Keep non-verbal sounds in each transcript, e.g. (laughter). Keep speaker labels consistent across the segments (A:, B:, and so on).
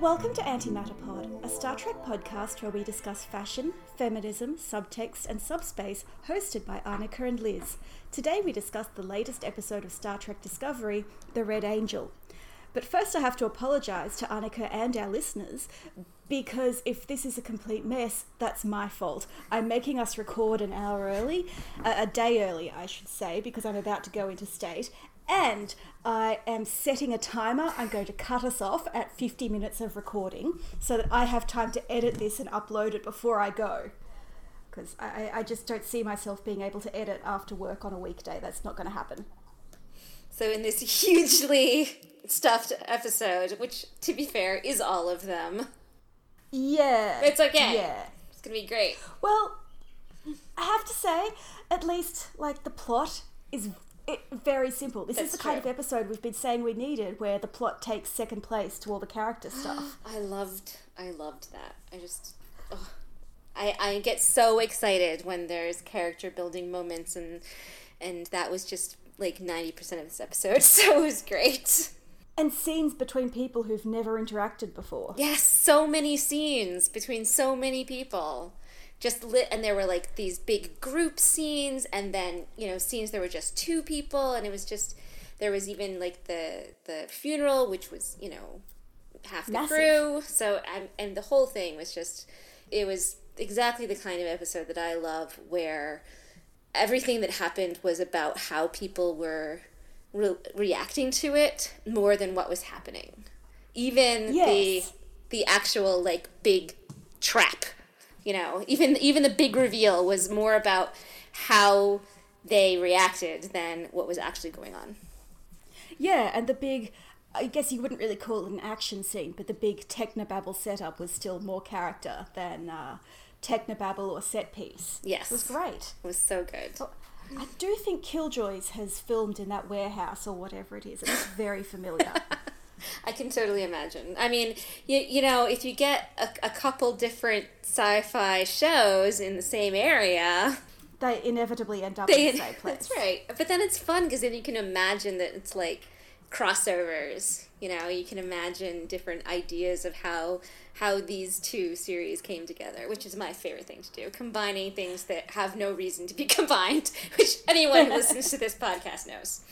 A: Welcome to Antimatter Pod, a Star Trek podcast where we discuss fashion, feminism, subtext, and subspace, hosted by Anika and Liz. Today we discuss the latest episode of Star Trek Discovery, The Red Angel. But first, I have to apologise to Anika and our listeners because if this is a complete mess, that's my fault. I'm making us record an hour early, a, day early, I should say, because I'm about to go into state. And I am setting a timer. I'm going to cut us off at 50 minutes of recording so that I have time to edit this and upload it before I go. Because I, I just don't see myself being able to edit after work on a weekday. That's not going to happen.
B: So, in this (laughs) hugely stuffed episode, which, to be fair, is all of them,
A: Yeah.
B: it's okay.
A: Yeah.
B: It's gonna be great.
A: Well, I have to say, at least like the plot is it, very simple. This is
B: That's
A: the kind
B: true.
A: of episode we've been saying we needed, where the plot takes second place to all the character (gasps) stuff.
B: I loved, I loved that. I just, ugh. I, I get so excited when there's character building moments, and and that was just like ninety percent of this episode. (laughs) So it was great.
A: And scenes between people who've never interacted before.
B: Yes, so many scenes between so many people. Just lit, and there were like these big group scenes, and then you know scenes there were just two people, and it was just there was even like the the funeral, which was you know halfway
A: Massive.
B: through. So and and the whole thing was just it was exactly the kind of episode that I love, where everything that happened was about how people were re- reacting to it more than what was happening. Even
A: Yes.
B: the the actual like big trap, you know, even even the big reveal was more about how they reacted than what was actually going on.
A: Yeah, and the big. I guess you wouldn't really call it an action scene, but the big technobabble setup was still more character than uh, technobabble or set piece.
B: Yes.
A: It was great.
B: It was so good.
A: I do think Killjoys has filmed in that warehouse or whatever it is. It's very familiar. (laughs)
B: I can totally imagine. I mean, you, you know, if you get a, a couple different sci-fi shows in the same area,
A: they inevitably end up
B: they,
A: in the (laughs) same place.
B: that's right. But then it's fun because then you can imagine that it's like crossovers. You know, you can imagine different ideas of how how these two series came together, which is my favorite thing to do, combining things that have no reason to be (laughs) combined, which anyone who listens to this podcast knows.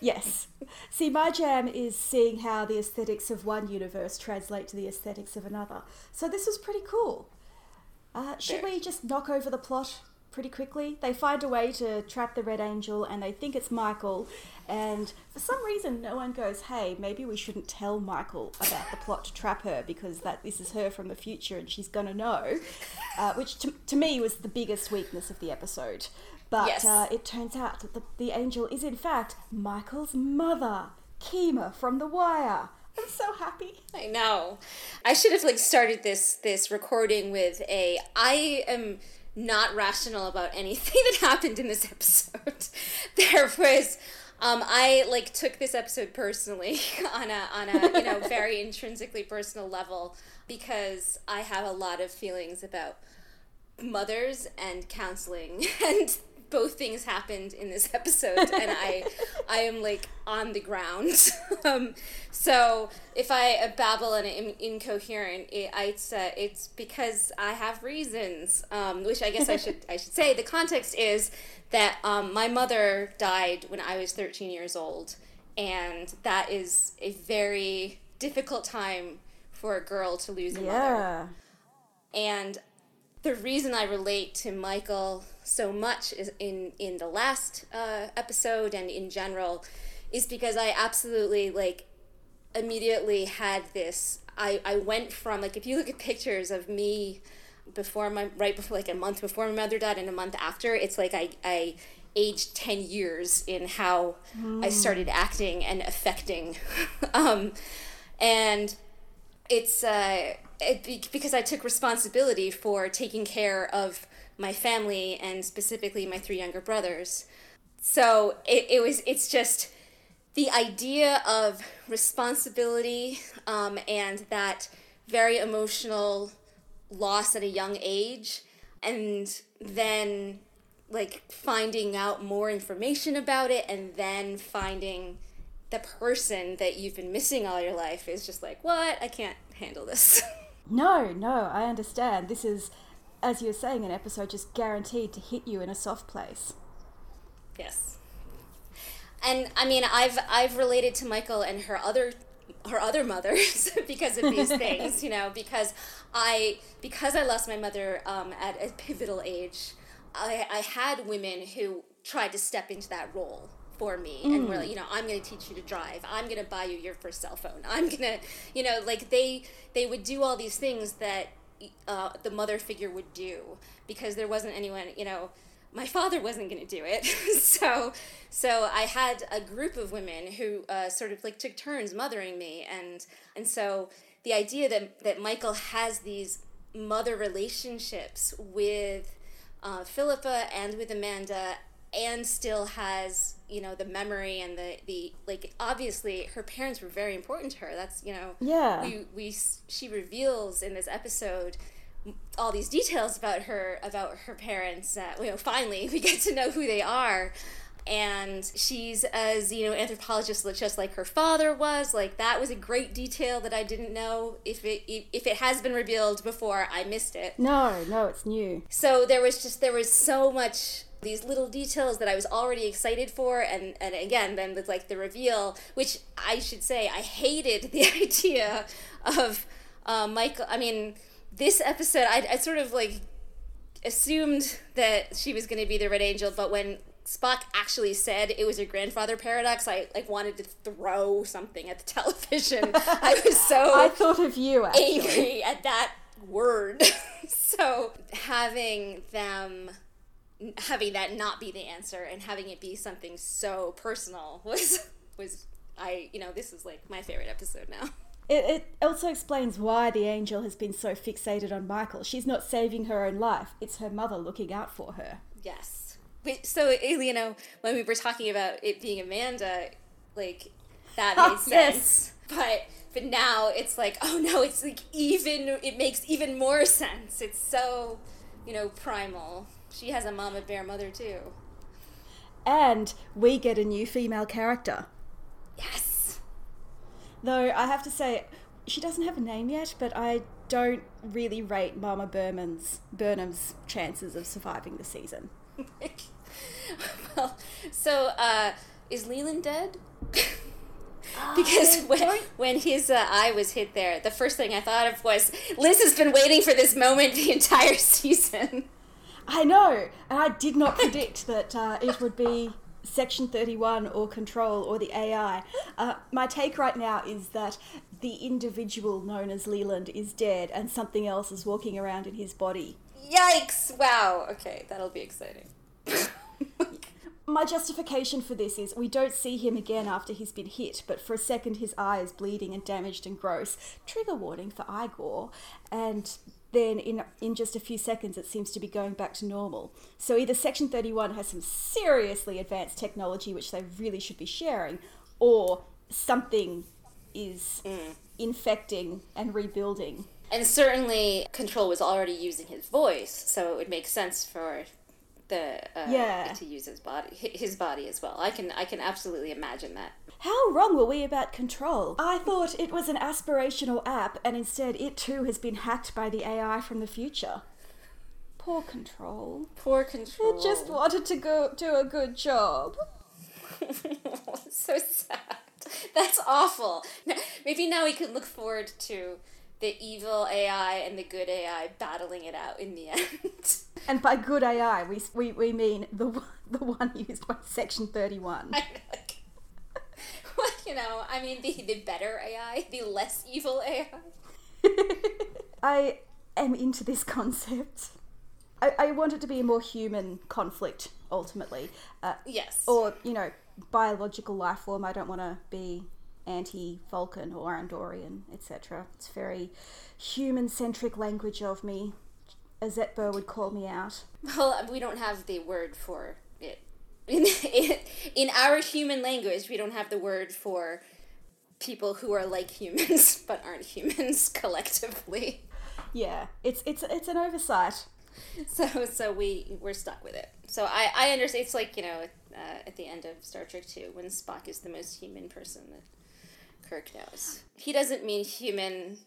A: Yes. See, my jam is seeing how the aesthetics of one universe translate to the aesthetics of another. So this was pretty cool. Uh, should
B: Fair.
A: we just knock over the plot pretty quickly? They find a way to trap the Red Angel and they think it's Michael. And for some reason, no one goes, hey, maybe we shouldn't tell Michael about the plot to trap her because that this is her from the future and she's going to know. Uh, which to, to me was the biggest weakness of the episode. But
B: Yes.
A: uh, it turns out that the, the angel is in fact Michael's mother, Kima from The Wire. I'm so happy.
B: I know. I should have like started this this recording with a I am not rational about anything (laughs) that happened in this episode. (laughs) there was um, I like took this episode personally (laughs) on a on a you know very intrinsically personal level because I have a lot of feelings about mothers and counseling and both things happened in this (laughs) episode and i i am like on the ground. (laughs) Um, so if i babble and am incoherent it, it's uh, it's because i have reasons um, which i guess i should i should say. The context is that um, my mother died when i was 13 years old and that is a very difficult time for a girl to lose a mother. And the reason I relate to Michael so much is in in the last uh, episode and in general is because I absolutely like immediately had this. I I went from like if you look at pictures of me before my right before like a month before my mother died and a month after, it's like I I aged 10 years in how I started acting and affecting (laughs) um and it's uh, it, because I took responsibility for taking care of my family and specifically my three younger brothers. So it, it was it's just the idea of responsibility um, and that very emotional loss at a young age and then like finding out more information about it and then finding the person that you've been missing all your life is just like, what? I can't handle this. (laughs)
A: No, no, I understand. This is, as you were saying, an episode just guaranteed to hit you in a soft place.
B: Yes. And I mean, I've I've related to Michael and her other her other mothers (laughs) because of these (laughs) things, you know, because I because I lost my mother um, at a pivotal age. I, I had women who tried to step into that role for me mm. and were like, you know, I'm going to teach you to drive. I'm going to buy you your first cell phone. I'm going to, you know, like they they would do all these things that uh, the mother figure would do because there wasn't anyone, you know, my father wasn't going to do it. (laughs) so so I had a group of women who uh, sort of like took turns mothering me and and so the idea that that Michael has these mother relationships with uh, Philippa and with Amanda and still has you know the memory and the the like obviously her parents were very important to her. That's you know
A: yeah.
B: we we she reveals in this episode all these details about her about her parents that you know finally we get to know who they are. And she's a xenoanthropologist just like her father was. Like that was a great detail that i didn't know if it if it has been revealed before i missed it.
A: No no it's new.
B: So there was just there was so much these little details that I was already excited for, and and again, then with like the reveal, which I should say I hated the (laughs) idea of uh, Michael. I mean, this episode, I, I sort of like assumed that she was going to be the Red Angel, but when Spock actually said it was a grandfather paradox, I like wanted to throw something at the (laughs) television. I was (laughs) so
A: I thought of you actually.
B: angry at that word. so having them having that not be the answer and having it be something so personal (laughs) was was I you know this is like my favorite episode now.
A: It, it also explains why the angel has been so fixated on Michael. She's not saving her own life; it's her mother looking out for her.
B: Yes. So eh, you know when we were talking about it being Amanda, like that (laughs) oh, made sense. Yes. But but now it's like oh no, it's like even it makes even more sense. It's so you know primal she has a mama bear mother too.
A: And we get a new female character.
B: Yes.
A: Though I have to say, she doesn't have a name yet, but I don't really rate Mama Burnham's Burnham's chances of surviving the season. (laughs)
B: well, so uh, is Leland dead? (gasps) because when, when his uh, eye was hit there, the first thing I thought of was Liz has been waiting for this moment the entire (laughs) season.
A: I know, and I did not predict that uh, it would be Section 31 or Control or the AI. Uh, my take right now is that the individual known as Leland is dead and something else is walking around in his body.
B: Yikes! Wow, okay, that'll be exciting. (laughs)
A: my justification for this is we don't see him again after he's been hit, but for a second his eye is bleeding and damaged and gross. Trigger warning for eye gore. And then in in just a few seconds it seems to be going back to normal. So either Section 31 has some seriously advanced technology which they really should be sharing, or something is mm. infecting and rebuilding.
B: And certainly Control was already using his voice, so it would make sense for the uh, yeah. to use his body his body as well. I can I can absolutely imagine that.
A: How wrong were we about control? I thought it was an aspirational app, and instead it too has been hacked by the AI from the future. Poor control.
B: Poor control.
A: It just wanted to go do a good job. (laughs)
B: so sad. That's awful. Maybe now we can look forward to the evil AI and the good AI battling it out in the (laughs) end.
A: And by good AI, we, we, we mean the, (laughs) the one used by Section 31.
B: well, you know, I mean the, the better AI, the less evil AI. (laughs)
A: I am into this concept. I, I want it to be a more human conflict, ultimately.
B: Uh, yes.
A: Or, you know, biological life form. I don't want to be anti Vulcan or Andorian, etc. It's very human centric language of me. As Burr would call me out.
B: Well, we don't have the word for it. In, in, (laughs) in our human language, we don't have the word for people who are like humans (laughs) but aren't humans (laughs) collectively.
A: Yeah, it's it's it's an oversight.
B: so so we we're stuck with it. So I I understand. It's like you know uh, at the end of Star Trek Two when Spock is the most human person that Kirk knows. He doesn't mean human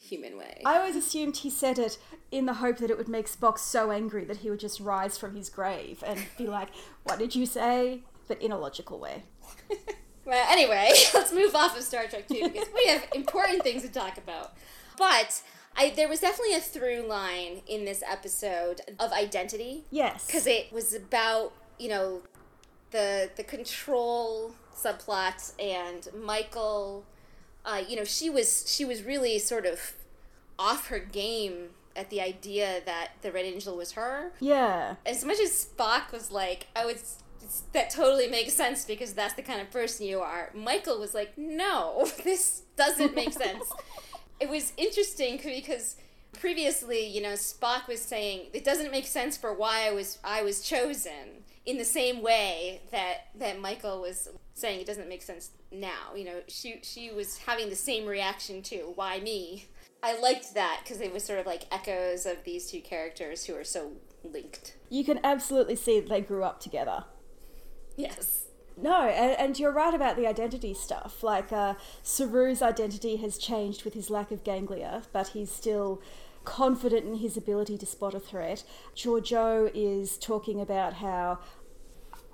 B: human way.
A: I always assumed he said it in the hope that it would make Spock so angry that he would just rise from his grave and be (laughs) like, "What did you say?" But in a logical way. (laughs)
B: well, anyway, (laughs) let's move off of Star Trek 2 because we have important things to talk about. But I, there was definitely a through line in this episode of identity.
A: Yes.
B: Because it was about, you know, the the control subplot and Michael uh, you know, she was she was really sort of off her game at the idea that the Red Angel was her.
A: Yeah.
B: As much as Spock was like, I would that totally makes sense because that's the kind of person you are. Michael was like, no, (laughs) this doesn't make sense. (laughs) it was interesting because previously, you know, Spock was saying it doesn't make sense for why I was I was chosen in the same way that that Michael was saying it doesn't make sense now. You know, she she was having the same reaction too. Why me? I liked that because it was sort of like echoes of these two characters who are so linked.
A: You can absolutely see that they grew up together.
B: Yes.
A: No, and, and, you're right about the identity stuff. Like, uh, Saru's identity has changed with his lack of ganglia, but he's still confident in his ability to spot a threat. Georgiou is talking about how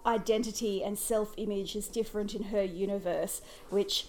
A: identity and self image is different in her universe, which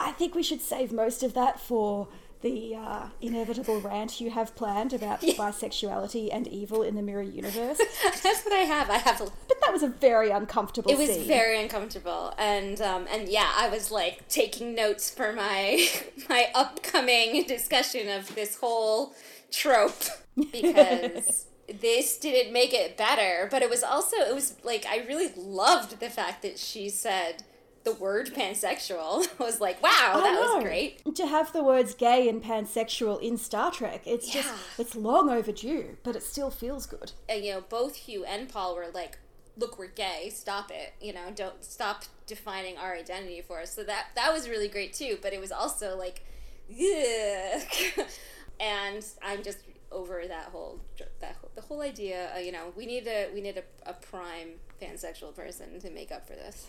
A: I think we should save most of that for the uh, inevitable rant you have planned about yeah. (laughs) bisexuality and evil in the mirror universe. (laughs)
B: That's what I have. I have. A...
A: But that was a very uncomfortable.
B: It was
A: scene.
B: very uncomfortable, and um, and yeah, I was like taking notes for my (laughs) my upcoming discussion of this whole trope because this didn't make it better, but it was also it was like I really loved the fact that she said the word pansexual. (laughs) I was like, wow, that was great.
A: To have the words gay and pansexual in Star Trek, it's yeah. just it's long overdue, but it still feels good.
B: And you know, both Hugh and Paul were like, look, we're gay, stop it. You know, don't stop defining our identity for us. So that that was really great too, but it was also like, yeah. (laughs) and I'm just over that whole that the whole idea. Uh, you know, we need a we need a, a prime pansexual person to make up for this.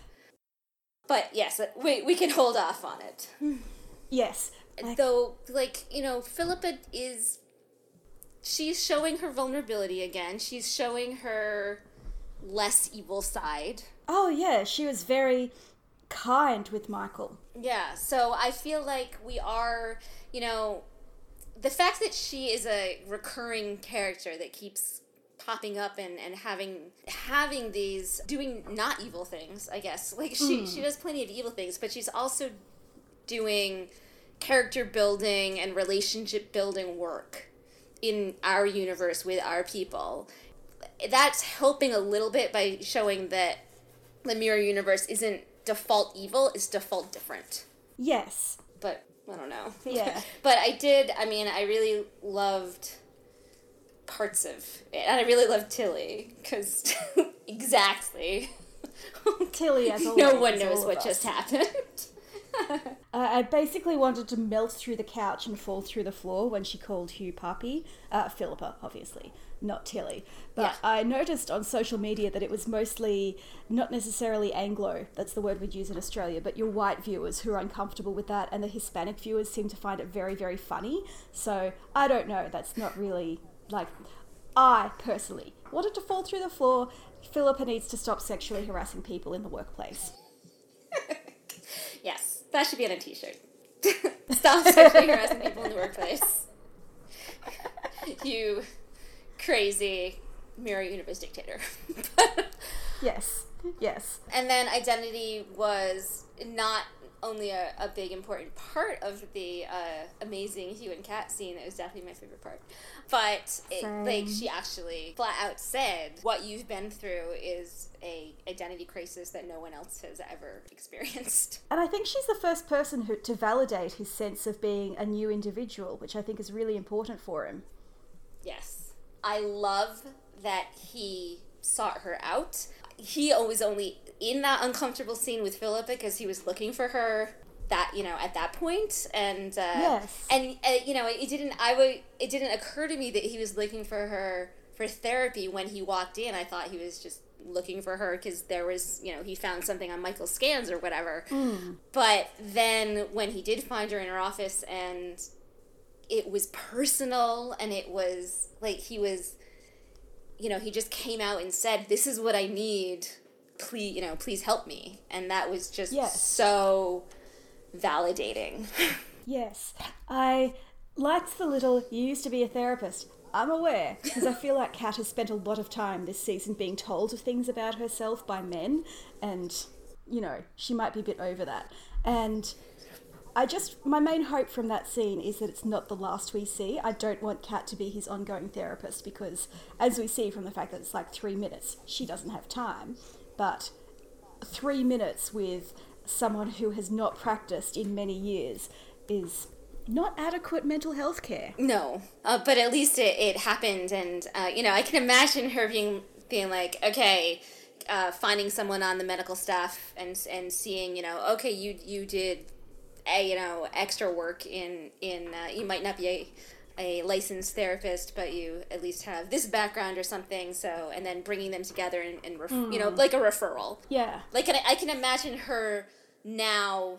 B: But yes, uh, we we can hold off on it.
A: Yes,
B: like... though, like you know, Philippa is she's showing her vulnerability again. She's showing her less evil side.
A: Oh yeah, she was very kind with Michael.
B: Yeah, so I feel like we are, you know, the fact that she is a recurring character that keeps popping up and, and having having these doing not evil things i guess. Like she, mm. she does plenty of evil things but she's also doing character building and relationship building work in our universe with our people. That's helping a little bit by showing that the mirror universe isn't default evil it's default different.
A: Yes.
B: But I don't know. (laughs)
A: Yeah.
B: but I did, I mean, I really loved parts of it. And I really loved Tilly, because (laughs) exactly. (laughs)
A: Tilly, as always.
B: No one knows what just happened.
A: uh, I basically wanted to melt through the couch and fall through the floor when she called Hugh Puppy. Uh, Philippa, obviously, not Tilly. But yeah. I noticed on social media that it was mostly not necessarily Anglo, that's the word we'd use in Australia, but your white viewers who are uncomfortable with that, and the Hispanic viewers seem to find it very, very funny. So I don't know, that's not really like. I personally wanted to fall through the floor. Philippa needs to stop sexually harassing people in the workplace. (laughs)
B: yes. That should be on a T-shirt. (laughs) Stop sexually harassing people in the workplace. (laughs) you crazy mirror universe dictator. (laughs)
A: yes. Yes.
B: And then identity was not only a, a big important part of the uh, amazing Hugh and Kat scene. It was definitely my favorite part. But it, like she actually flat out said, "What you've been through is a identity crisis that no one else has ever experienced." (laughs)
A: And I think she's the first person who, to validate his sense of being a new individual, which I think is really important for him.
B: Yes, I love that he sought her out. He always only in that uncomfortable scene with Philip because he was looking for her that you know at that point and uh,
A: yes
B: and uh, you know it, didn't I would it didn't occur to me that he was looking for her for therapy when he walked in. I thought he was just looking for her because there was, you know, he found something on Michael's scans or whatever.
A: Mm.
B: But then when he did find her in her office and it was personal and it was like he was, you know, he just came out and said, This is what I need. Please, you know, please help me. And that was just
A: Yes.
B: so validating. (laughs)
A: Yes. I liked the little, you used to be a therapist. I'm aware, because I feel like Kat has spent a lot of time this season being told of things about herself by men, and, you know, she might be a bit over that. And I just, my main hope from that scene is that it's not the last we see. I don't want Kat to be his ongoing therapist, because, as we see from the fact that it's like three minutes, she doesn't have time. But three minutes with someone who has not practiced in many years is not adequate mental health care.
B: No, uh, but at least it, it happened, and uh, you know I can imagine her being being like, okay, uh, finding someone on the medical staff and and seeing, you know, okay, you you did, a you know extra work in in uh, you might not be a a licensed therapist, but you at least have this background or something. So and then bringing them together and, and ref- you know like a referral.
A: Yeah.
B: Like I, I can imagine her now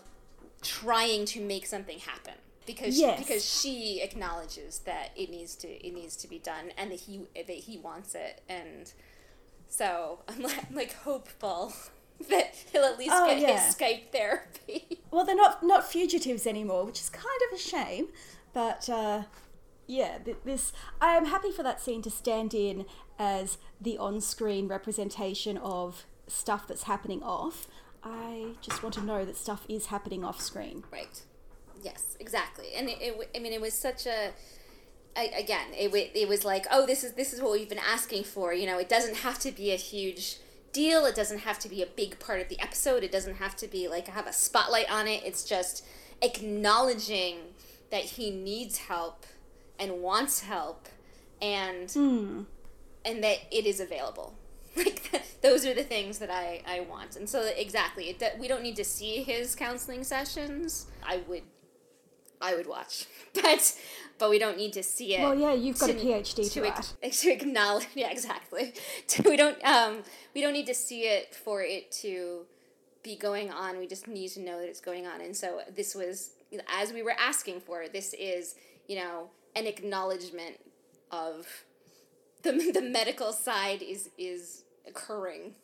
B: trying to make something happen because
A: Yes.
B: because she acknowledges that it needs to it needs to be done and that he that he wants it and so I'm (laughs) like, I'm like hopeful (laughs) that he'll at least
A: Oh,
B: get
A: yeah.
B: his Skype therapy. (laughs)
A: Well, they're not not fugitives anymore, which is kind of a shame. But uh, yeah, th- this I am happy for that scene to stand in as the on-screen representation of stuff that's happening off. I just want to know that stuff is happening off screen.
B: Right. Yes, exactly. And it, it I mean, it was such a. I, again, it, it was like, oh, this is this is what we've been asking for. You know, it doesn't have to be a huge deal. It doesn't have to be a big part of the episode. It doesn't have to be like I have a spotlight on it. It's just acknowledging that he needs help and wants help, and hmm. and that it is available. (laughs) Like (laughs) those are the things that I I want. And so exactly, it, that we don't need to see his counseling sessions. I would I would watch. (laughs) But but we don't need to see it.
A: Well, yeah, you've got a PhD to
B: to, (laughs) to acknowledge (laughs) yeah exactly we don't um we don't need to see it for it to be going on we just need to know that it's going on and so this was as we were asking for this is you know an acknowledgement of the, the medical side is is occurring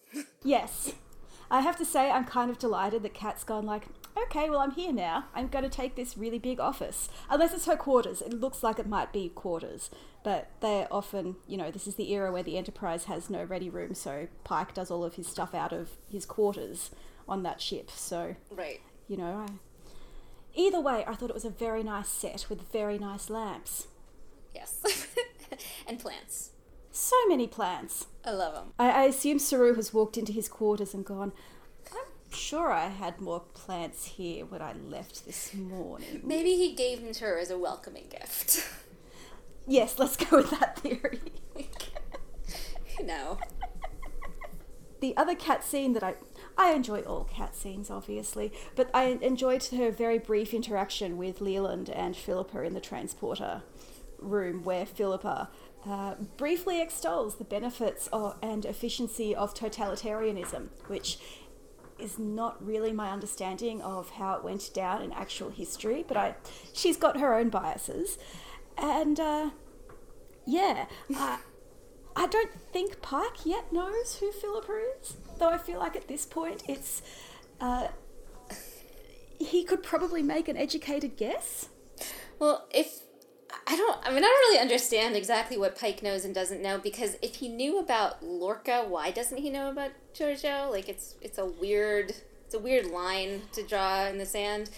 A: Yes. I have to say, I'm kind of delighted that Kat's gone like, okay, well, I'm here now. I'm going to take this really big office. Unless it's her quarters. It looks like it might be quarters. But they're often, you know, this is the era where the Enterprise has no ready room, so Pike does all of his stuff out of his quarters on that ship. So,
B: right
A: you know, I... either way, I thought it was a very nice set with very nice lamps.
B: yes (laughs) and plants
A: So many plants.
B: i love them
A: I, I assume Saru has walked into his quarters and gone, sure I had more plants here when I left this morning.
B: maybe he gave them to her as a welcoming gift
A: Yes, let's go with that theory. (laughs)
B: no
A: The other Kat scene that I. I enjoy all Kat scenes, obviously, but I enjoyed her very brief interaction with Leland and Philippa in the transporter room, where Philippa uh, briefly extols the benefits of, and efficiency of totalitarianism, which is not really my understanding of how it went down in actual history, but I, she's got her own biases, and uh, yeah, I, I don't think Pike yet knows who Philippa is, though I feel like at this point it's. Uh, he could probably make an educated guess.
B: Well, if I don't, I mean, I don't really understand exactly what Pike knows and doesn't know because if he knew about Lorca, why doesn't he know about Georgiou? Like, it's it's a weird, it's a weird line to draw in the sand.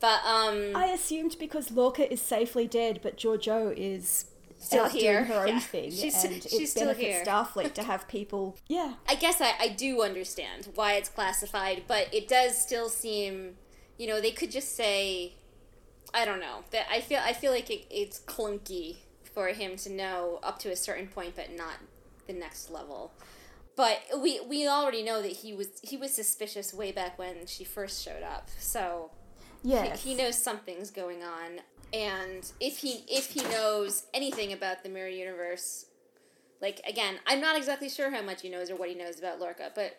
B: But um,
A: I assumed because Lorca is safely dead, but Georgiou is
B: Still here,
A: doing her own
B: yeah.
A: thing,
B: She's-
A: and (laughs)
B: she's
A: it
B: still
A: benefits
B: here.
A: Starfleet to (laughs) have people. Yeah,
B: I guess I, I do understand why it's classified, but it does still seem, you know, they could just say, I don't know. That I feel I feel like it, it's clunky for him to know up to a certain point, but not the next level. But we we already know that he was he was suspicious way back when she first showed up. So
A: yes.
B: he, he knows something's going on, and if he if he knows anything about the mirror universe, like again, I'm not exactly sure how much he knows or what he knows about Lorca, but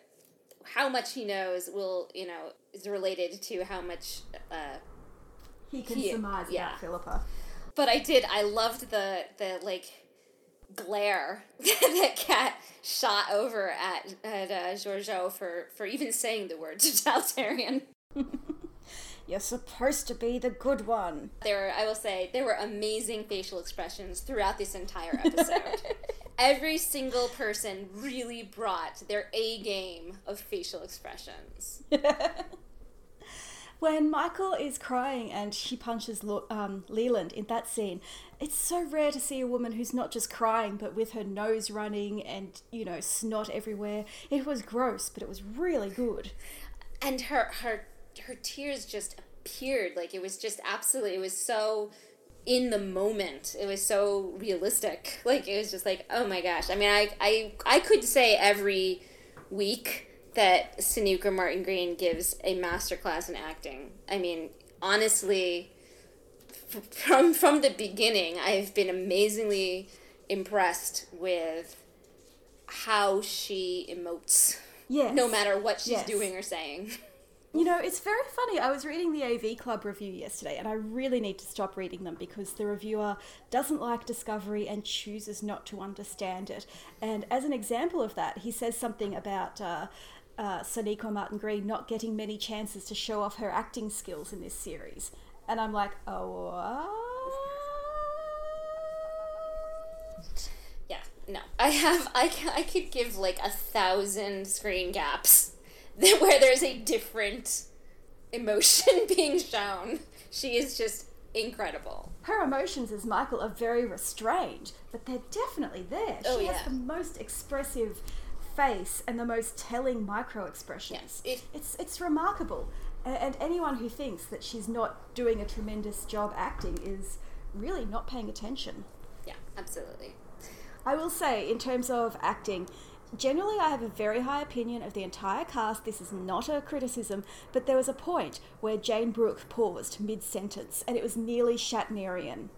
B: how much he knows will you know is related to how much uh,
A: he can
B: He-
A: surmise
B: yeah.
A: about Philippa.
B: But I did. I loved the the like glare (laughs) that Kat shot over at at uh, Georgiou for for even saying the word (laughs) totalitarian. (laughs)
A: You're supposed to be the good one.
B: There, were, I will say, there were amazing facial expressions throughout this entire episode. Every single person really brought their A game of facial expressions.
A: When Michael is crying and she punches um, Leland in that scene, it's so rare to see a woman who's not just crying but with her nose running and, you know, snot everywhere. It was gross, but it was really good.
B: and her her her tears just appeared like it was just absolutely it was so in the moment it was so realistic like it was just like oh my gosh i mean i i, I could say every week that Sonequa Martin Green gives a masterclass in acting. I mean, honestly, from from the beginning, I've been amazingly impressed with how she emotes,
A: Yes.
B: no matter what she's
A: Yes.
B: doing or saying. (laughs)
A: You know, it's very funny. I was reading the AV Club review yesterday, and I really need to stop reading them because the reviewer doesn't like Discovery and chooses not to understand it. And as an example of that, he says something about uh, uh, Sonequa Martin Green not getting many chances to show off her acting skills in this series. And I'm like, oh, what?
B: Yeah, no. I have I I could give like a thousand screen gaps (laughs) that- where there's a different emotion (laughs) being shown. She is just incredible.
A: Her emotions as Michael are very restrained, but they're definitely there.
B: Oh,
A: she
B: yeah.
A: has the most expressive face and the most telling micro expressions.
B: Yes, it-
A: it's it's remarkable. A- And anyone who thinks that she's not doing a tremendous job acting is really not paying attention.
B: Yeah, absolutely.
A: I will say, in terms of acting, generally I have a very high opinion of the entire cast. This is not a criticism, but there was a point where Jayne Brook paused mid sentence and it was nearly Shatnerian.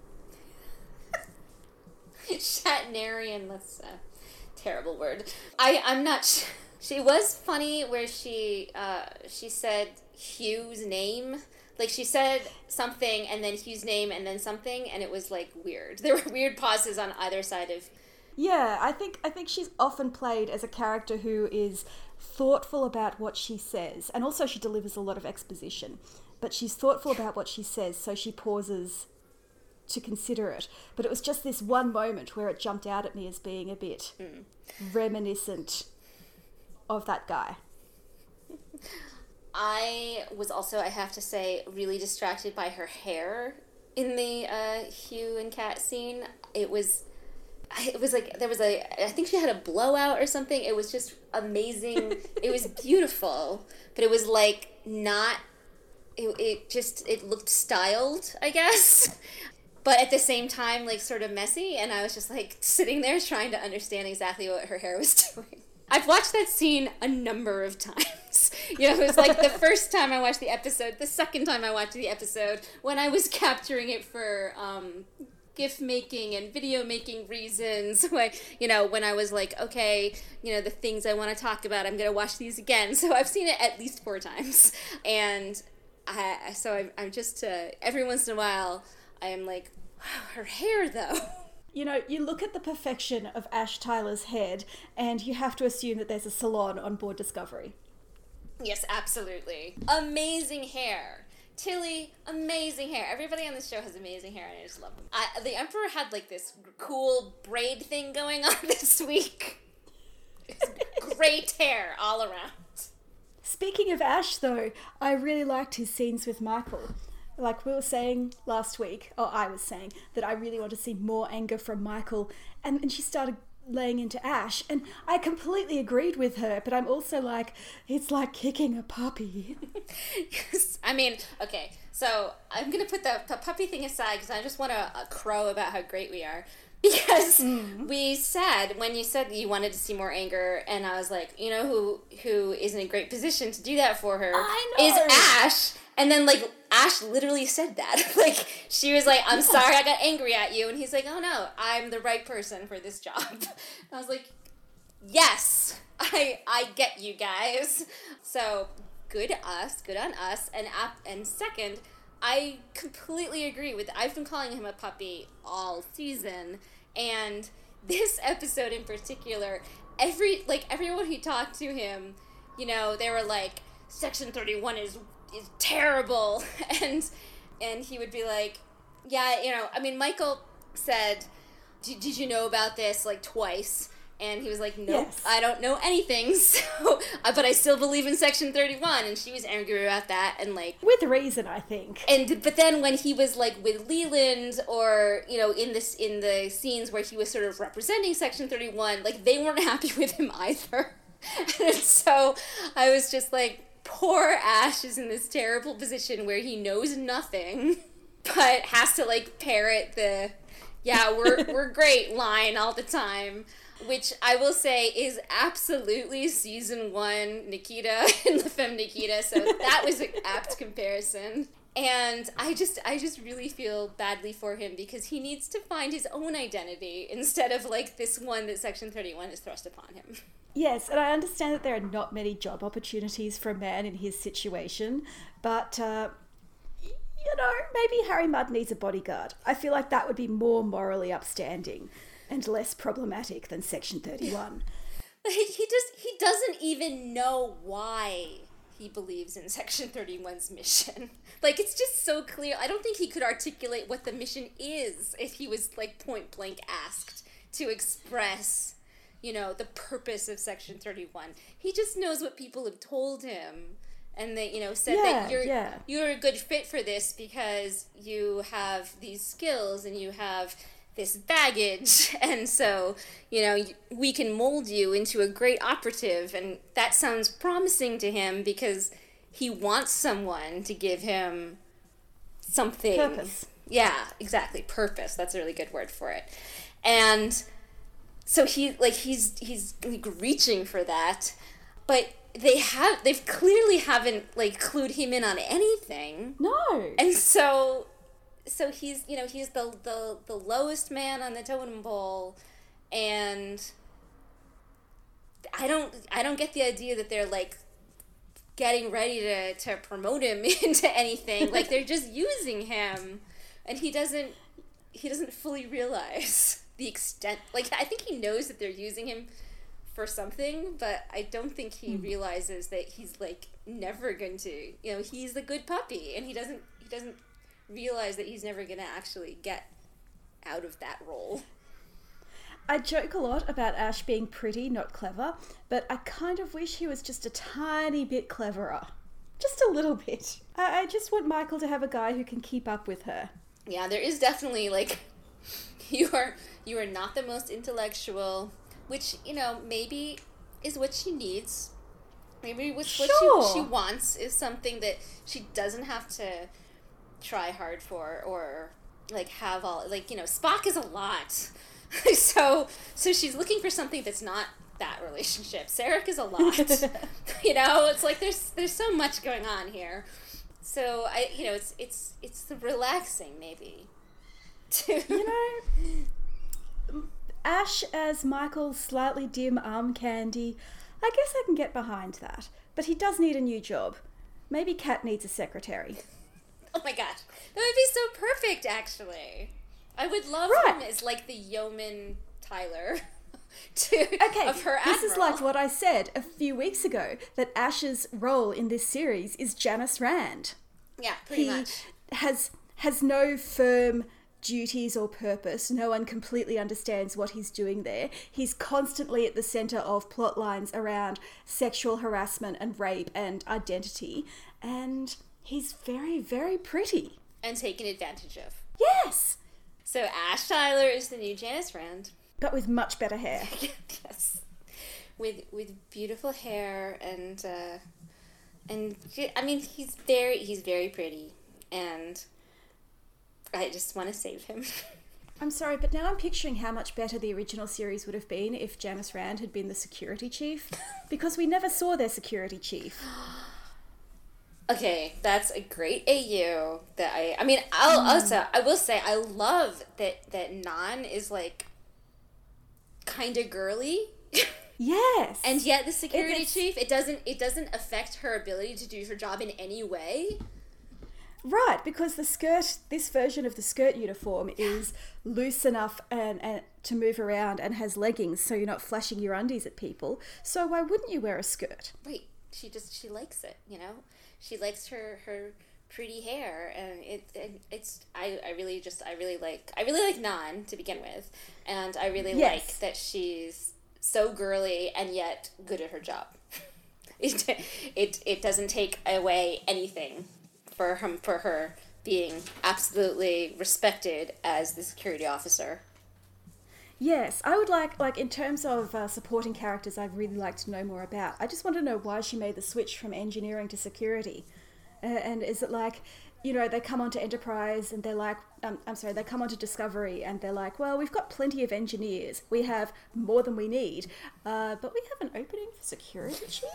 A: (laughs)
B: Shatnerian, let's a uh, terrible word. I I'm not. Sh- she was funny where she uh she said Hugh's name. Like she said something and then Hugh's name and then something and it was like weird. (laughs) There were weird pauses on either side of
A: Yeah, I think I think she's often played as a character who is thoughtful about what she says, and also she delivers a lot of exposition. But she's thoughtful about what she says, so she pauses to consider it. But it was just this one moment where it jumped out at me as being a bit reminiscent of that guy. (laughs)
B: I was also, I have to say, really distracted by her hair in the uh, Hugh and Kat scene. It was, it was like there was a, I think she had a blowout or something. It was just amazing. it was (laughs) beautiful, but it was like not. It, it just it looked styled, I guess. But at the same time, like sort of messy, and I was just like (laughs) sitting there trying to understand exactly what her hair was (laughs) doing. I've watched that scene a number of times. (laughs) You know, it was like the first time I watched the episode, the second time I watched the episode, when I was capturing it for um, gift making and video making reasons. When you know, when I was like, okay, you know, the things I want to talk about, I'm gonna watch these again. So I've seen it at least four times, and I so I'm, I'm just uh, every once in a while I am like, wow, her hair though. (laughs)
A: You know, you look at the perfection of Ash Tyler's head, and you have to assume that there's a salon on board Discovery.
B: Yes, absolutely. Amazing hair. Tilly, amazing hair. Everybody on this show has amazing hair, and I just love them. I, the Emperor had like this cool braid thing going on (laughs) this week. Great hair all around.
A: Speaking of Ash, though, I really liked his scenes with Michael. Like we were saying last week, or I was saying, that I really want to see more anger from Michael, and, and she started laying into Ash, and I completely agreed with her, but I'm also like, it's like kicking a puppy.
B: Yes, (laughs) I mean, okay, so I'm gonna put the, the puppy thing aside because I just want to uh, crow about how great we are. (laughs) Because we said when you said you wanted to see more anger, and I was like, you know who who is in a great position to do that for her
A: I know.
B: is Ash, and then like Ash literally said that. (laughs) like she was like, "I'm sorry, I got angry at you," and he's like, "Oh no, I'm the right person for this job." (laughs) I was like, "Yes, I I get you guys." So good us, good on us, and ap- and second, I completely agree with. I've been calling him a puppy all season, and (laughs) this episode in particular, every like everyone who talked to him, you know, they were like, "Section Thirty One is terrible," (laughs) and and he would be like, "Yeah, you know, I mean, Michael said." Did you know about this like twice? And he was like, "Nope,
A: Yes.
B: I don't know anything." (laughs) So, uh, but I still believe in Section Thirty One, and she was angry about that, and like,
A: With reason, I think.
B: and but then when he was like with Leland, or you know, in this in the scenes where he was sort of representing Section Thirty One, like they weren't (laughs) happy with him either, and so I was just like, poor Ash is in this terrible position where he knows nothing, (laughs) but has to like parrot the yeah we're (laughs) we're great line all the time which i will say is absolutely season one nikita (laughs) and the femme nikita so that was an apt comparison and i just i just really feel badly for him because he needs to find his own identity instead of like this one that section 31 has thrust upon him
A: Yes, and I understand that there are not many job opportunities for a man in his situation, but uh, you know, maybe Harry Mudd needs a bodyguard. I feel like that would be more morally upstanding and less problematic than Section 31.
B: Like, (laughs) he just he doesn't even know why he believes in (laughs) section 31's mission. (laughs) Like it's just so clear. I don't think he could articulate what the mission is if he was like point blank asked to express you know the purpose of section 31 he just knows what people have told him and they you know said
A: Yeah,
B: that you're
A: yeah.
B: you're a good fit for this because you have these skills and you have this baggage. (laughs) And so you know we can mold you into a great operative. And that sounds promising to him because he wants someone to give him something.
A: Purpose.
B: yeah exactly. Purpose. That's a really good word for it. And so he like he's he's like reaching for that. But they have they've clearly haven't like clued him in on anything.
A: No.
B: and so so he's you know he's the the, the lowest man on the totem pole and i don't i don't get the idea that they're like getting ready to to promote him (laughs) into anything. Like they're just using him and he doesn't he doesn't fully realize (laughs) the extent like i think he knows that they're using him for something but i don't think he hmm. realizes that he's like never going to you know he's the good puppy and he doesn't he doesn't realize that he's never going to actually get out of that role
A: I joke a lot about Ash being pretty, not clever, but I kind of wish he was just a tiny bit cleverer. Just a little bit. I, I just want Michael to have a guy who can keep up with her.
B: yeah there is definitely like (laughs) you are you are not the most intellectual which you know maybe is what she needs maybe what
A: Sure.
B: she, she wants is something that she doesn't have to try hard for or like have all like you know spock is a lot (laughs) so so she's looking for something that's not that relationship Sarek is a lot (laughs) you know it's like there's there's so much going on here so i you know it's it's it's the relaxing maybe to (laughs)
A: You know, Ash as Michael's slightly dim arm candy, I guess I can get behind that. But he does need a new job. Maybe Kat needs a secretary.
B: Oh my gosh that would be so perfect actually i would love
A: Right.
B: him as like the yeoman tyler (laughs) to
A: Okay,
B: of her
A: this is like what I said a few weeks ago that Ash's role in this series is Janice Rand.
B: yeah pretty
A: he
B: much
A: has has no firm duties or purpose. No one completely understands what he's doing there. He's constantly at the center of plot lines around sexual harassment and rape and identity, and he's very, very pretty.
B: and taken advantage of.
A: Yes,
B: so ash tyler is the new janice rand.
A: But with much better hair. (laughs)
B: yes. With with beautiful hair and uh and i mean he's very he's very pretty. And i just want to save him. (laughs)
A: I'm sorry, but now I'm picturing how much better the original series would have been if Janice Rand had been the security chief, (laughs) because we never saw their security chief. (gasps)
B: Okay, that's a great AU that I I mean I'll
A: Hmm.
B: also I will say I love that that Nhan is like kind of girly
A: Yes.
B: and yet the security
A: It's-
B: chief it doesn't it doesn't affect her ability to do her job in any way.
A: Right, because the skirt, this version of the skirt uniform is loose enough and, and to move around and has leggings, so you're not flashing your undies at people. So why wouldn't you wear a skirt?
B: Right. She just she likes it, you know? She likes her her pretty hair and it, it it's I, I really just I really like I really like Nhan to begin with and I really
A: Yes.
B: like that she's so girly and yet good at her job. (laughs) it, it it doesn't take away anything for him for her being absolutely respected as the security officer.
A: Yes, I would like, like in terms of uh, supporting characters, I'd really like to know more about. I just want to know why she made the switch from engineering to security, uh, and is it like, you know, they come onto Enterprise and they're like, um, I'm sorry, they come onto Discovery and they're like, well, we've got plenty of engineers, we have more than we need, uh, but we have an opening for security chief,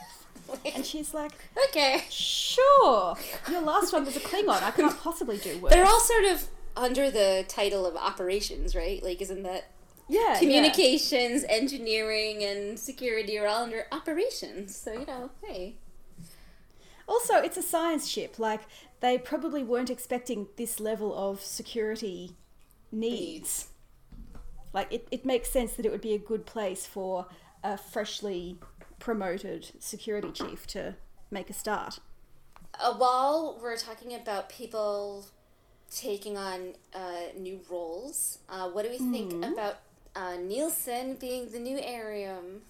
A: (laughs) and she's like,
B: Okay.
A: sure, your last one was a Klingon, I can't possibly do worse.
B: They're all sort of under the title of operations, right? Like isn't that
A: yeah, yeah.
B: communications, engineering, and security are all under operations. So you know, hey,
A: Also, it's a science ship. Like, they probably weren't expecting this level of security needs. Like, it, it makes sense that it would be a good place for a freshly promoted security chief to make a start.
B: uh, while we're talking about people taking on uh, new roles, uh, what do we think
A: Mm-hmm.
B: about uh, Nilsson being the new Airiam?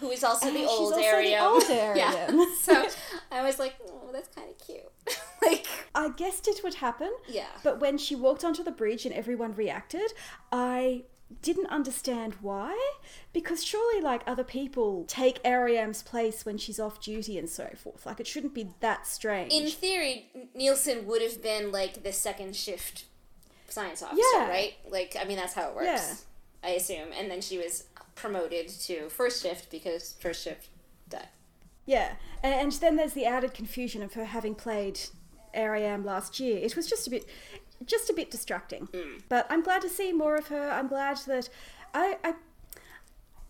B: Who is also the
A: Ah, she's
B: old
A: also the
B: Airiam.
A: old (laughs)
B: yeah. (laughs) So (laughs) I was like, oh, that's kind of cute. like,
A: I guessed it would happen,
B: yeah.
A: but when she walked onto the bridge and everyone reacted, I didn't understand why. Because surely, like, other people take Airiam's place when she's off duty and so forth. Like, it shouldn't be that strange.
B: In theory, Nilsson would have been like the second shift science officer,
A: Yeah.
B: right? Like, I mean, that's how it works.
A: Yeah.
B: I assume. And then she was promoted to first shift because first shift died.
A: Yeah, and, and then there's the added confusion of her having played Airiam last year. It was just a bit, just a bit distracting. Hmm. But I'm glad to see more of her. I'm glad that I, I,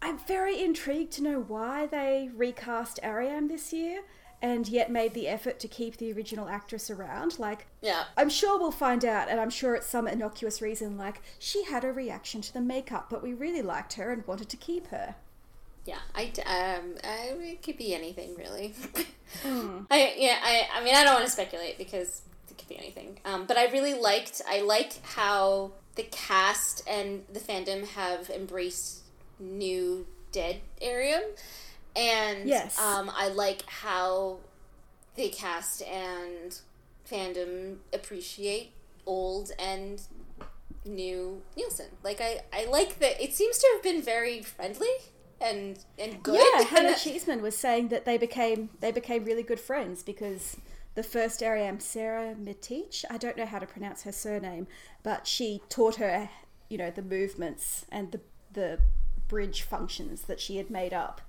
A: I'm very intrigued to know why they recast Airiam this year, and yet made the effort to keep the original actress around. Like,
B: Yeah.
A: I'm sure we'll find out, and I'm sure it's some innocuous reason, like she had a reaction to the makeup, but we really liked her and wanted to keep her.
B: Yeah, I um, I, it could be anything really. (laughs) I yeah, I I mean I don't want to speculate because it could be anything. Um, but I really liked I like how the cast and the fandom have embraced new dead Airiam, and
A: Yes.
B: um, I like how the cast and fandom appreciate old and new Nilsson. Like I, I like that it seems to have been very friendly and and good.
A: Yeah, Hannah Cheesman was saying that they became they became really good friends because the first Airiam, Sara Mitich, I don't know how to pronounce her surname, but she taught her, you know, the movements and the the bridge functions that she had made up.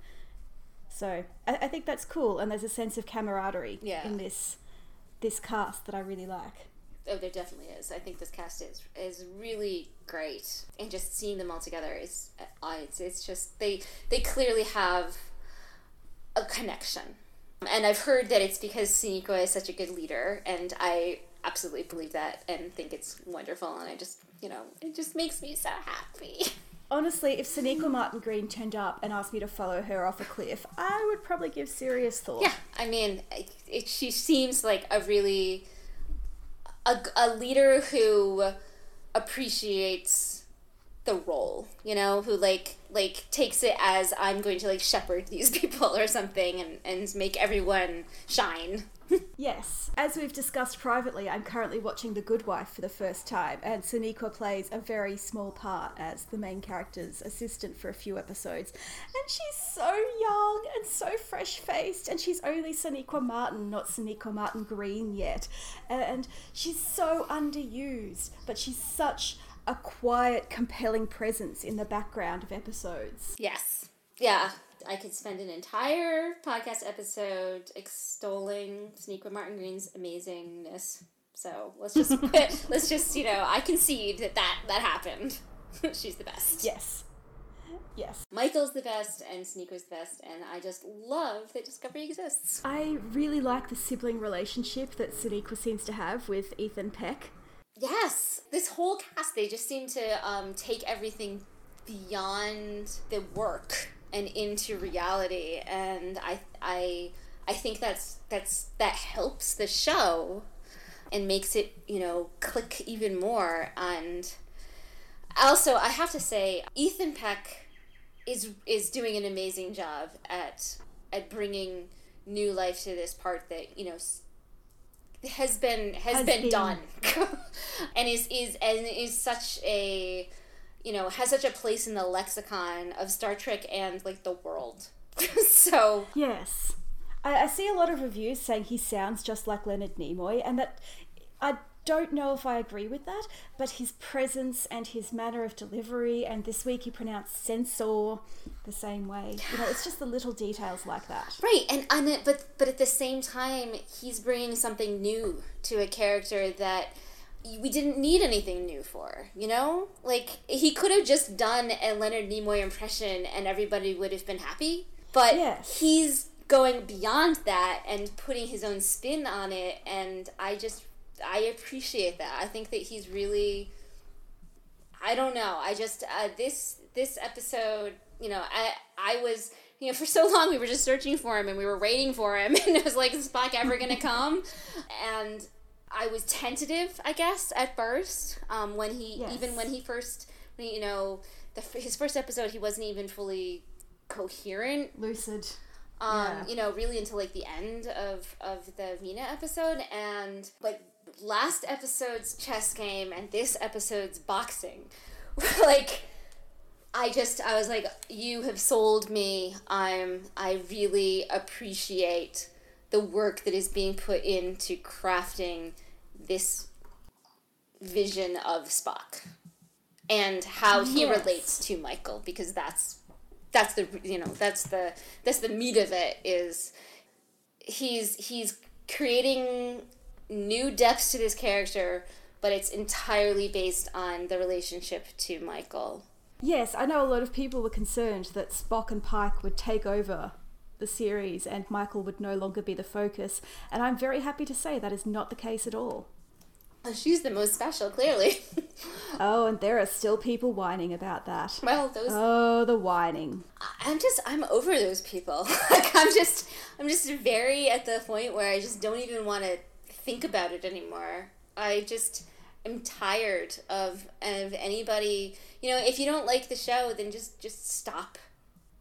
A: So I, I think that's cool, and there's a sense of camaraderie
B: Yeah.
A: in this this cast that I really like.
B: Oh, there definitely is. I think this cast is is really great, and just seeing them all together is, uh, it's it's just they they clearly have a connection, and I've heard that it's because Sonequa is such a good leader, and I absolutely believe that and think it's wonderful, and I just you know it just makes me so happy. (laughs)
A: Honestly, if Sonequa Martin Green turned up and asked me to follow her off a cliff, I would probably give serious thought.
B: Yeah, I mean, it, it, she seems like a really a, a leader who appreciates the role, you know, who like like takes it as I'm going to like shepherd these (laughs) people or something and and make everyone shine. (laughs)
A: Yes. As we've discussed privately, I'm currently watching The Good Wife for the first time, and Sonequa plays a very small part as the main character's assistant for a few episodes. And she's so young and so fresh faced, and she's only Sonequa Martin, not Sonequa Martin Green yet. And she's so underused, but she's such a quiet, compelling presence in the background of episodes.
B: Yes. Yeah. I could spend an entire podcast episode extolling Sonequa Martin Green's amazingness. So let's just (laughs) put, let's just you know I concede that that, that happened. (laughs) She's the best.
A: Yes. Yes.
B: Michael's the best and Sonequa's the best, and I just love that Discovery exists.
A: I really like the sibling relationship that Sonequa seems to have with Ethan Peck.
B: Yes, this whole cast they just seem to um, take everything beyond the work and into reality, and I I I think that's that's that helps the show and makes it you know click even more. And also, I have to say, Ethan Peck is is doing an amazing job at at bringing new life to this part that you know has been has, has been, been, done. (laughs) And is is and is such a you know has such a place in the lexicon of Star Trek and like the world. (laughs) So
A: yes. I, I see a lot of reviews saying he sounds just like Leonard Nimoy and that I don't know if I agree with that, but his presence and his manner of delivery, and this week he pronounced censor the same way. You know, it's just the little details like that.
B: Right, and, and but but at the same time, he's bringing something new to a character that we didn't need anything new for. You know, like he could have just done a Leonard Nimoy impression, and everybody would have been happy. But yes. he's going beyond that and putting his own spin on it, and I just I appreciate that. I think that he's really. I don't know. I just uh, this this episode, you know, I I was you know (laughs) for so long we were just searching for him and we were waiting for him (laughs) and it was like is Spock ever gonna come? and I was tentative, I guess, at first um, when he yes. even when he first you know the his first episode he wasn't even fully coherent,
A: lucid.
B: Um, yeah. you know, really until like the end of of the Vina episode, and like last episode's chess game and this episode's boxing. (laughs) like I just I was like you have sold me. I'm I really appreciate the work that is being put into crafting this vision of Spock and how he yes. relates to Michael because that's that's the you know that's the that's the meat of it is he's he's creating new depths to this character, but it's entirely based on the relationship to Michael.
A: Yes, I know a lot of people were concerned that Spock and Pike would take over the series and Michael would no longer be the focus, and I'm very happy to say that is not the case at all.
B: she's the most special, clearly. (laughs)
A: oh, and there are still people whining about that.
B: Well, those.
A: Oh, the whining.
B: I'm just, I'm over those people. (laughs) like, I'm just, I'm just very at the point where I just don't even want to think about it anymore. I just am tired of of anybody. You know, if you don't like the show, then just just stop,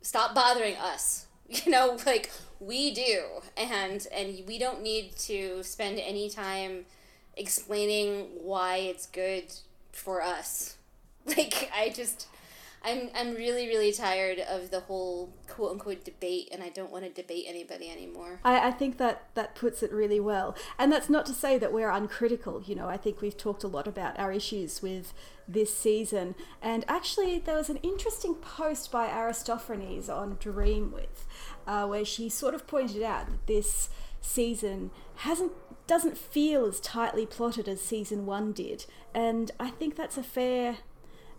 B: stop bothering us. (laughs) You know, like we do, and and we don't need to spend any time explaining why it's good for us. (laughs) Like I just I'm I'm really really tired of the whole quote unquote debate, and I don't want to debate anybody anymore.
A: I, I think that that puts it really well, and that's not to say that we're uncritical. You know, I think we've talked a lot about our issues with this season, and actually there was an interesting post by Aristophanes on Dreamwidth, uh, where she sort of pointed out that this season hasn't doesn't feel as tightly plotted as season one did, and I think that's a fair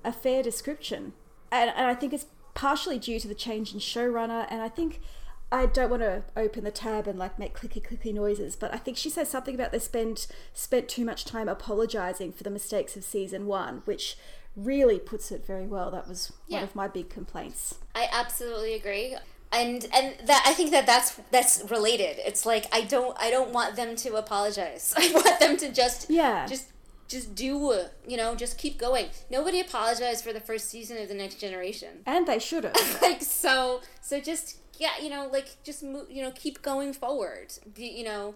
A: a fair description and, and I think it's partially due to the change in showrunner, and I think I don't want to open the tab and like make clicky clicky noises, but I think she says something about they spent spent too much time apologizing for the mistakes of season one, which really puts it very well. That was yeah. one of my big complaints.
B: I absolutely agree. And and that I think that that's that's related. It's like I don't I don't want them to apologize. (laughs) I want them to just
A: yeah
B: just just do you know just keep going. Nobody apologized for the first season of the next generation.
A: And they should have. (laughs)
B: Like so so just yeah you know like just move you know keep going forward. Be, you know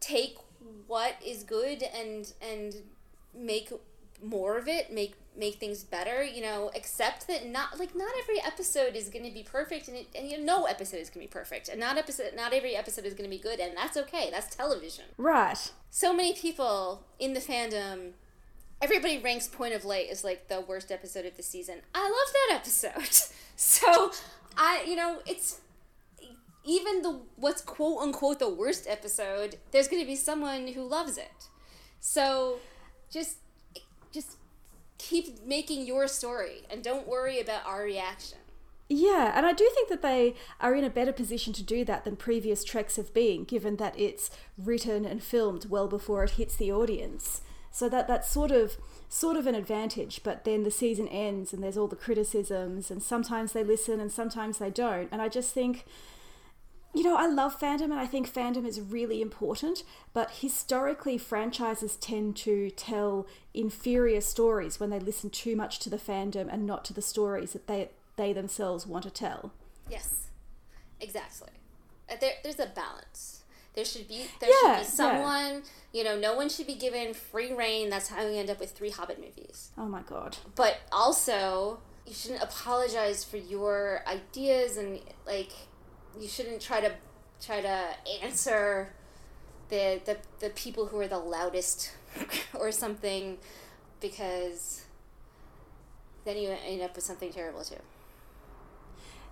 B: take what is good and and make more of it make make things better you know accept that not like not every episode is going to be perfect and, it, and you know no episode is going to be perfect and not episode not every episode is going to be good and that's okay that's television
A: right
B: so many people in the fandom everybody ranks Point of Light as like the worst episode of the season. I love that episode. (laughs) so I, you know, it's even the what's quote unquote the worst episode. There's going to be someone who loves it. So just just keep making your story and don't worry about our reaction.
A: Yeah, and I do think that they are in a better position to do that than previous treks have been, given that it's written and filmed well before it hits the audience. So that that's sort of sort of an advantage, but then the season ends and there's all the criticisms and sometimes they listen and sometimes they don't. And I just think you know, I love fandom and I think fandom is really important, but historically, franchises tend to tell inferior stories when they listen too much to the fandom and not to the stories that they, they themselves want to tell.
B: Yes, exactly. Uh, there, there's a balance. There should be there
A: Yeah,
B: should be someone you know. No one should be given free reign. That's how we end up with three Hobbit movies.
A: Oh my god.
B: But also, you shouldn't apologize for your ideas and like you shouldn't try to try to answer the the, the people who are the loudest (laughs) or something because then you end up with something terrible too.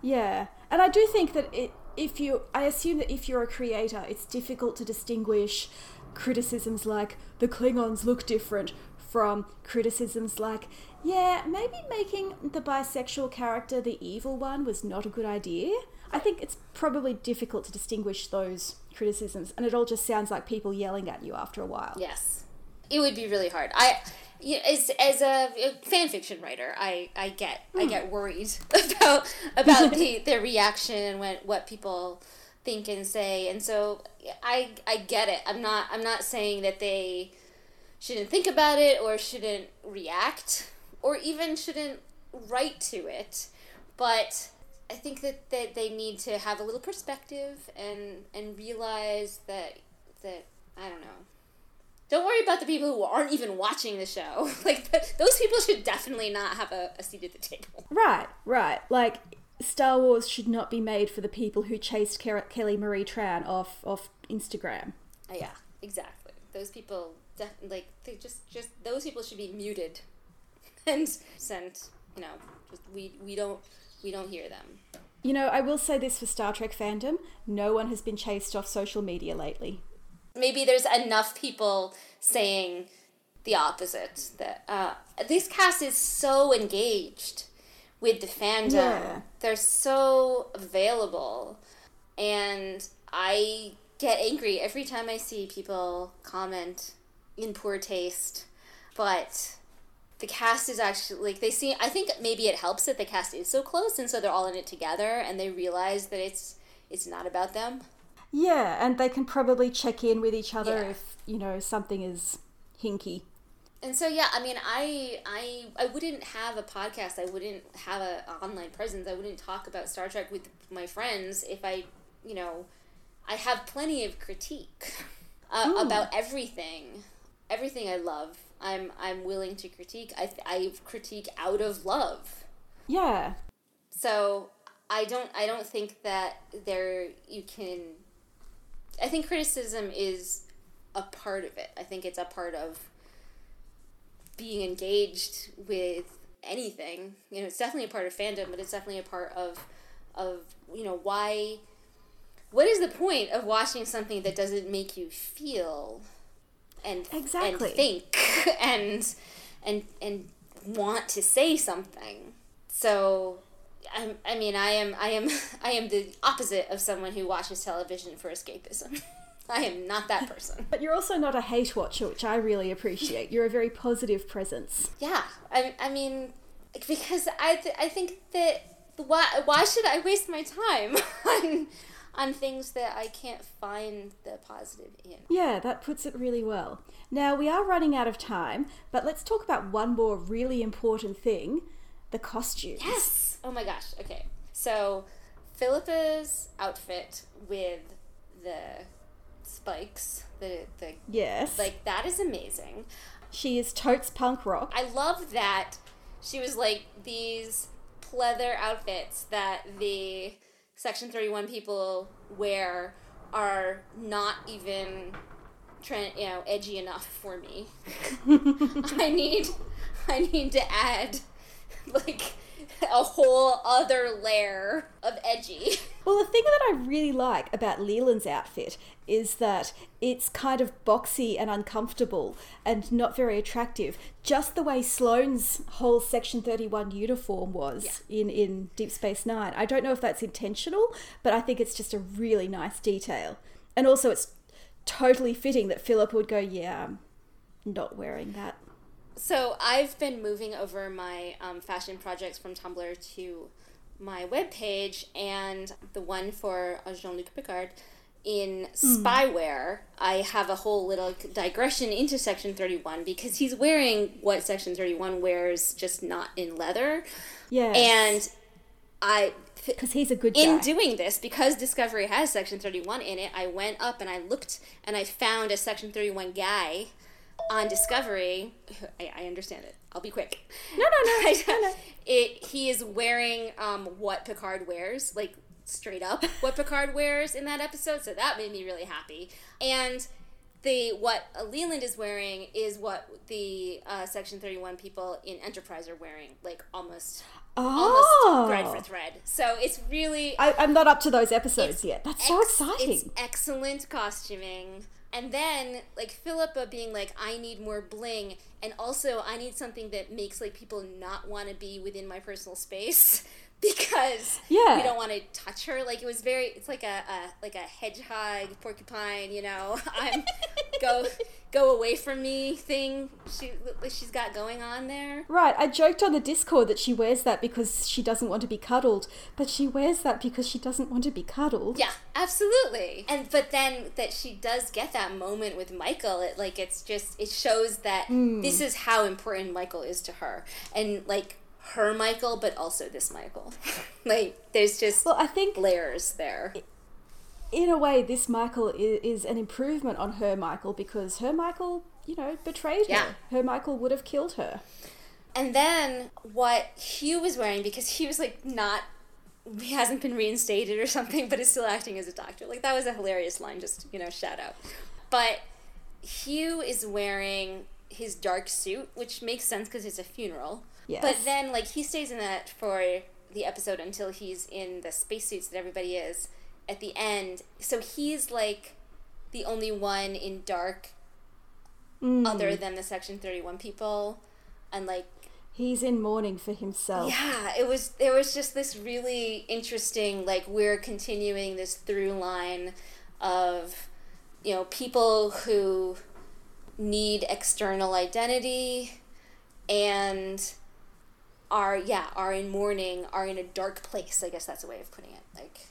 A: Yeah, and I do think that it, if you, I assume that if you're a creator, it's difficult to distinguish criticisms like the Klingons look different from criticisms like, yeah, maybe making the bisexual character the evil one was not a good idea. I think it's probably difficult to distinguish those criticisms, and it all just sounds like people yelling at you after a while.
B: Yes, it would be really hard. I, you know, as as a, fan fiction writer, I I get I get hmm. worried (laughs) about about the their reaction and what what people think and say, and so I I get it. I'm not I'm not saying that they shouldn't think about it or shouldn't react or even shouldn't write to it, but I think that, that they need to have a little perspective and and realize that that I don't know. Don't worry about the people who aren't even watching the show. (laughs) Like th- those people should definitely not have a, a seat at the table.
A: Right, right. Like Star Wars should not be made for the people who chased Ke- Kelly Marie Tran off off Instagram.
B: Uh, yeah, exactly. Those people, def- like they just just those people should be muted (laughs) and sent. You know, just we we don't we don't hear them.
A: You know, I will say this for Star Trek fandom: no one has been chased off social media lately.
B: maybe there's enough people saying the opposite that uh, this cast is so engaged with the fandom
A: Yeah.
B: they're so available and i get angry every time i see people comment in poor taste but the cast is actually like they see i think maybe it helps that the cast is so close and so they're all in it together and they realize that it's it's not about them
A: Yeah, and they can probably check in with each other
B: Yeah.
A: if you know something is hinky.
B: And so yeah, I mean, I I I wouldn't have a podcast. I wouldn't have a online presence. I wouldn't talk about Star Trek with my friends if I, you know, I have plenty of critique uh, about everything, everything I love. I'm I'm willing to critique. I I critique out of love.
A: Yeah,
B: So I don't I don't think that there you can. I think criticism is a part of it. I think it's a part of being engaged with anything. You know, it's definitely a part of fandom, but it's definitely a part of of you know why. What is the point of watching something that doesn't make you feel and
A: Exactly.
B: and think (laughs) and and and want to say something? So I, I mean, I am, I am, (laughs) I am the opposite of someone who watches television for escapism. (laughs) I am not that person.
A: but you're also not a hate watcher, which I really appreciate. You're a very positive presence.
B: Yeah, I, I mean, because I, th- I think that why, why should I waste my time on, on things that I can't find the positive in?
A: Yeah, that puts it really well. Now, we are running out of time, but let's talk about one more really important thing the costumes.
B: Yes. Oh my gosh. Okay. So, Philippa's outfit with the spikes, the the
A: Yes.
B: like that is amazing.
A: she is totes punk rock.
B: I love that she was like these pleather outfits that the Section 31 people wear are not even trend, you know, edgy enough for me. (laughs) (laughs) I need, I need to add, like, (laughs) a whole other layer of edgy. (laughs)
A: Well, the thing that I really like about Leland's outfit is that it's kind of boxy and uncomfortable and not very attractive, just the way Sloane's whole Section 31 uniform was yeah. in, in Deep Space Nine. I don't know if that's intentional, but I think it's just a really nice detail. And also, it's totally fitting that Philip would go, Yeah, I'm not wearing that.
B: So I've been moving over my um, fashion projects from Tumblr to my webpage, and the one for Jean Luc Picard in mm. spyware, I have a whole little digression into Section 31 because he's wearing what Section 31 wears, just not in leather.
A: Yeah.
B: And I.
A: Because he's a good
B: guy. In doing this, because Discovery has Section 31 in it, I went up and I looked and I found a Section 31 guy on Discovery, (laughs) I, I understand it. I'll be quick.
A: No, no, no. (laughs) I, no, no. (laughs)
B: It he is wearing um, what Picard wears, like straight up what Picard wears in that episode. So that made me really happy. And the what Leland is wearing is what the uh, Section Thirty One people in Enterprise are wearing, like almost. Oh. Almost thread for thread. So it's really.
A: I, am not up to those episodes yet. That's ex- so exciting. It's
B: excellent costuming. And then like Philippa being like, I need more bling, and also I need something that makes like people not want to be within my personal space (laughs) (laughs) because yeah. you don't want to touch her. Like it was very, it's like a, a like a hedgehog, porcupine. You know, (laughs) I'm go go away from me thing. She she's got going on there.
A: Right. I joked on the Discord that she wears that because she doesn't want to be cuddled, but she wears that because she doesn't want to be cuddled.
B: Yeah, absolutely. And but then that she does get that moment with Michael. It like it's just it shows that mm. this is how important Michael is to her, and like her Michael, but also this Michael. (laughs) like there's just
A: well, I think
B: layers there.
A: In a way, this Michael is, is an improvement on her Michael because her Michael, you know, betrayed yeah. her. Her Michael would have killed her.
B: And then what Hugh was wearing, because he was like not, he hasn't been reinstated or something, but is still acting as a doctor. Like that was a hilarious line, just, you know, shout out. But Hugh is wearing his dark suit, which makes sense because it's a funeral. Yes. But then, like, he stays in that for the episode until he's in the spacesuits that everybody is at the end. So he's like the only one in dark mm. other than the Section 31 people. And like,
A: he's in mourning for himself.
B: Yeah, it was there was just this really interesting like we're continuing this through line of you know people who need external identity and are yeah are in mourning are in a dark place i guess that's a way of putting it like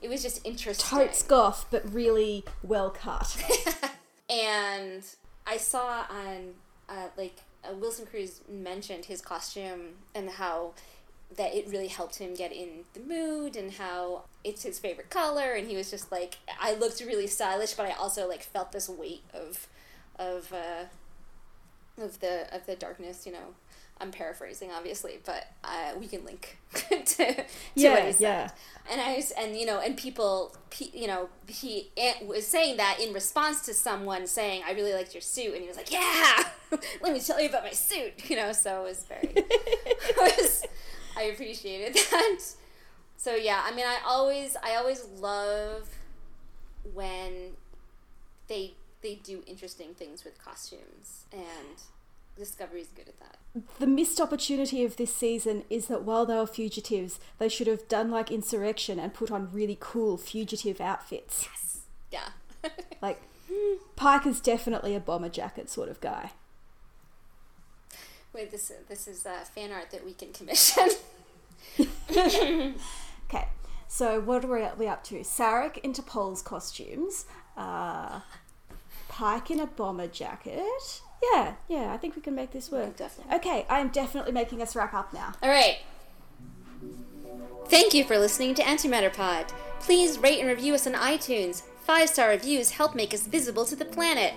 B: it was just interesting.
A: Totes goth but really well cut. (laughs)
B: And i saw on uh, like uh, wilson cruz mentioned his costume and how that it really helped him get in the mood and how it's his favorite color and he was just like i looked really stylish but i also like felt this weight of of uh of the of the darkness you know I'm paraphrasing, obviously, but uh, we can link (laughs) to, to
A: yeah, what he said. Yeah.
B: And I was, and you know, and people, you know, he was saying that in response to someone saying, "I really liked your suit," and he was like, "Yeah, (laughs) let me tell you about my suit," (laughs) you know. So it was very, it was, I appreciated that. So yeah, I mean, I always, I always love when they they do interesting things with costumes and Discovery is good at that.
A: The missed opportunity of this season is that while they were fugitives, they should have done like Insurrection and put on really cool fugitive outfits.
B: Yes. Yeah. (laughs)
A: like, Pike is definitely a bomber jacket sort of guy.
B: Wait, this this is uh, fan art that we can commission. (laughs) (laughs)
A: okay, so what are we up to? Sarek in T'Pol's costumes. Uh, Pike in a bomber jacket. Yeah, yeah, I think we can make this work.
B: Definitely.
A: Okay, I am definitely making us wrap up now.
B: All right. Thank you for listening to Antimatter Pod. Please rate and review us on iTunes. Five star reviews help make us visible to the planet.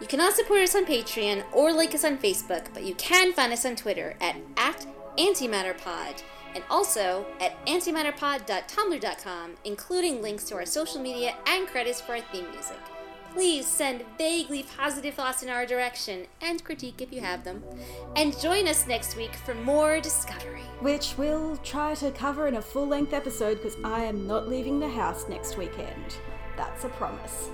B: You cannot support us on Patreon or like us on Facebook, but you can find us on Twitter at, at antimatterpod and also at antimatterpod.tumblr.com, including links to our social media and credits for our theme music please send vaguely positive thoughts in our direction and critique if you have them. And join us next week for more discovery.
A: Which we'll try to cover in a full length episode because I am not leaving the house next weekend. That's a promise.